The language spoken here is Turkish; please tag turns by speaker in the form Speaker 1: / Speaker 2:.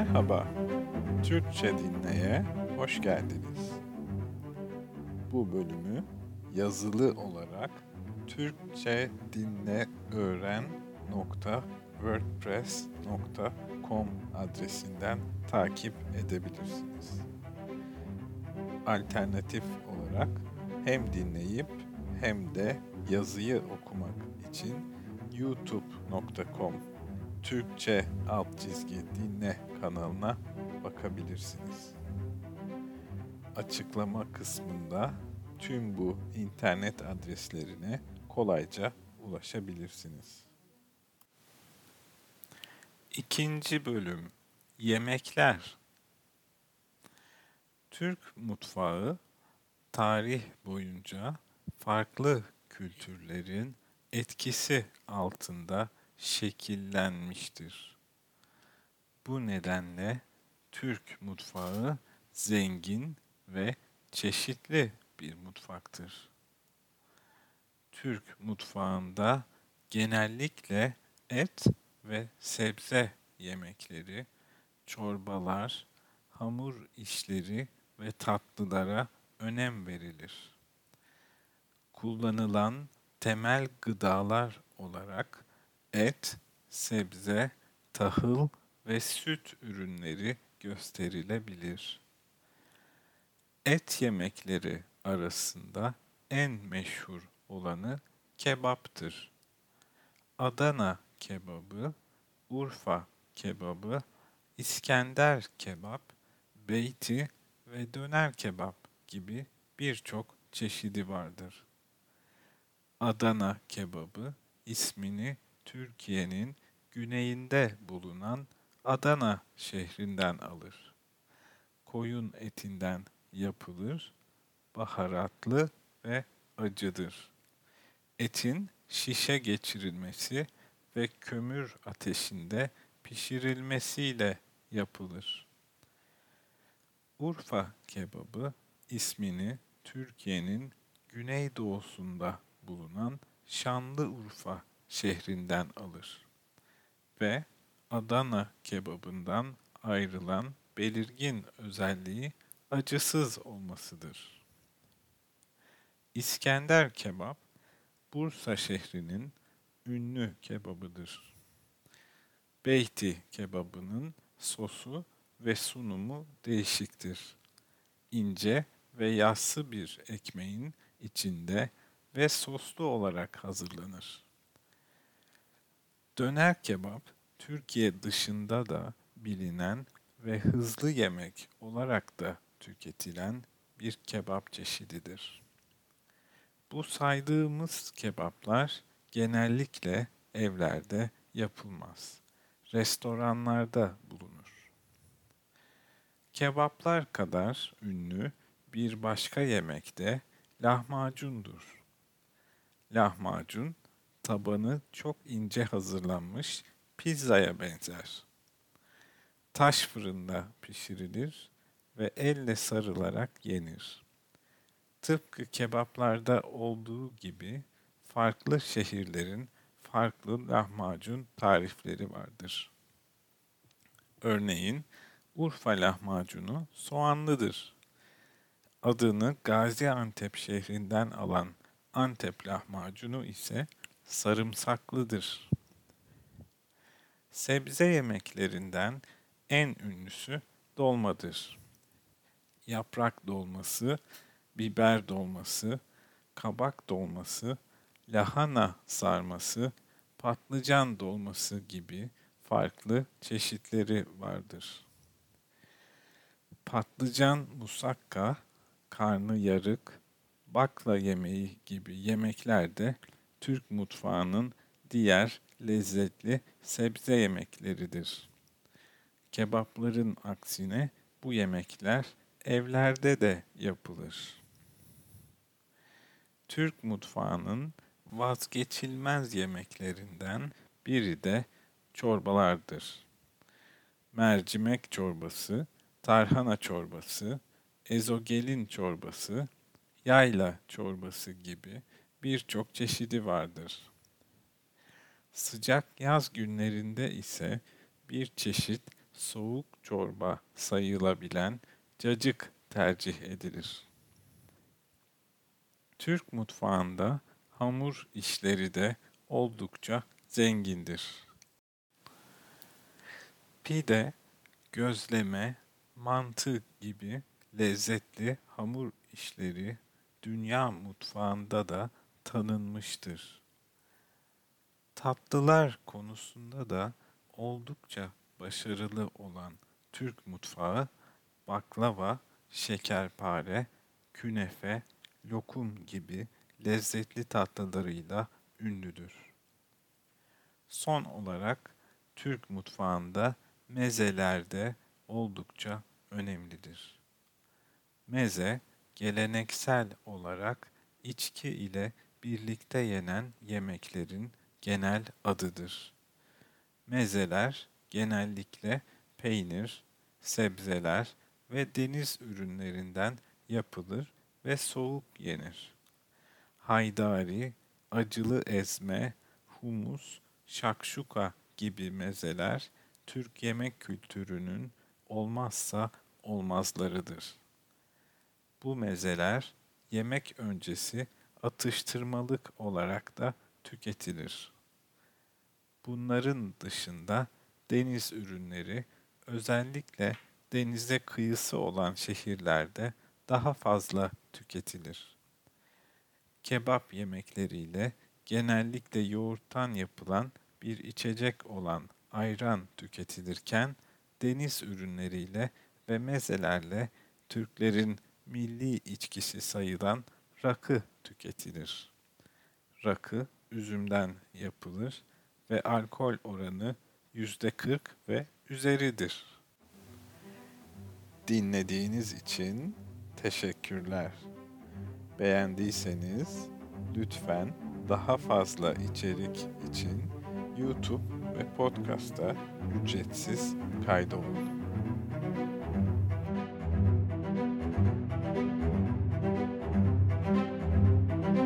Speaker 1: Merhaba, Türkçe Dinle'ye hoş geldiniz. Bu bölümü yazılı olarak Türkçe Dinle Öğren.wordpress.com adresinden takip edebilirsiniz. Alternatif olarak hem dinleyip hem de yazıyı okumak için youtube.com Türkçe alt çizgi dinle kanalına bakabilirsiniz. Açıklama kısmında tüm bu internet adreslerine kolayca ulaşabilirsiniz. İkinci bölüm Yemekler Türk mutfağı tarih boyunca farklı kültürlerin etkisi altında şekillenmiştir. Bu nedenle Türk mutfağı zengin ve çeşitli bir mutfaktır. Türk mutfağında genellikle et ve sebze yemekleri, çorbalar, hamur işleri ve tatlılara önem verilir. Kullanılan temel gıdalar olarak et, sebze, tahıl ve süt ürünleri gösterilebilir. Et yemekleri arasında en meşhur olanı kebaptır. Adana kebabı, Urfa kebabı, İskender kebap, beyti ve döner kebap gibi birçok çeşidi vardır. Adana kebabı ismini Türkiye'nin güneyinde bulunan Adana şehrinden alır. Koyun etinden yapılır, baharatlı ve acıdır. Etin şişe geçirilmesi ve kömür ateşinde pişirilmesiyle yapılır. Urfa kebabı ismini Türkiye'nin güneydoğusunda bulunan Şanlıurfa şehrinden alır ve Adana kebabından ayrılan belirgin özelliği acısız olmasıdır. İskender kebap, Bursa şehrinin ünlü kebabıdır. Beyti kebabının sosu ve sunumu değişiktir. İnce ve yassı bir ekmeğin içinde ve soslu olarak hazırlanır. Döner kebap, Türkiye dışında da bilinen ve hızlı yemek olarak da tüketilen bir kebap çeşididir. Bu saydığımız kebaplar genellikle evlerde yapılmaz. Restoranlarda bulunur. Kebaplar kadar ünlü bir başka yemek de lahmacundur. Lahmacun, tabanı çok ince hazırlanmış pizzaya benzer. Taş fırında pişirilir ve elle sarılarak yenir. Tıpkı kebaplarda olduğu gibi farklı şehirlerin farklı lahmacun tarifleri vardır. Örneğin Urfa lahmacunu soğanlıdır. Adını Gaziantep şehrinden alan Antep lahmacunu ise sarımsaklıdır. Sebze yemeklerinden en ünlüsü dolmadır. Yaprak dolması, biber dolması, kabak dolması, lahana sarması, patlıcan dolması gibi farklı çeşitleri vardır. Patlıcan musakka, karnı yarık, bakla yemeği gibi yemekler de Türk mutfağının diğer lezzetli sebze yemekleridir. Kebapların aksine bu yemekler evlerde de yapılır. Türk mutfağının vazgeçilmez yemeklerinden biri de çorbalardır. Mercimek çorbası, tarhana çorbası, ezogelin çorbası, yayla çorbası gibi birçok çeşidi vardır. Sıcak yaz günlerinde ise bir çeşit soğuk çorba sayılabilen cacık tercih edilir. Türk mutfağında hamur işleri de oldukça zengindir. Pide, gözleme, mantı gibi lezzetli hamur işleri dünya mutfağında da tanınmıştır. Tatlılar konusunda da oldukça başarılı olan Türk mutfağı baklava, şekerpare, künefe, lokum gibi lezzetli tatlılarıyla ünlüdür. Son olarak Türk mutfağında mezeler de oldukça önemlidir. Meze, geleneksel olarak içki ile birlikte yenen yemeklerin genel adıdır. Mezeler genellikle peynir, sebzeler ve deniz ürünlerinden yapılır ve soğuk yenir. Haydari, acılı ezme, humus, şakşuka gibi mezeler Türk yemek kültürünün olmazsa olmazlarıdır. Bu mezeler yemek öncesi atıştırmalık olarak da tüketilir. Bunların dışında deniz ürünleri özellikle denize kıyısı olan şehirlerde daha fazla tüketilir. Kebap yemekleriyle genellikle yoğurttan yapılan bir içecek olan ayran tüketilirken deniz ürünleriyle ve mezelerle Türklerin milli içkisi sayılan rakı tüketilir. Rakı üzümden yapılır ve alkol oranı yüzde 40 ve üzeridir. Dinlediğiniz için teşekkürler. Beğendiyseniz lütfen daha fazla içerik için YouTube ve podcast'a ücretsiz kaydolun.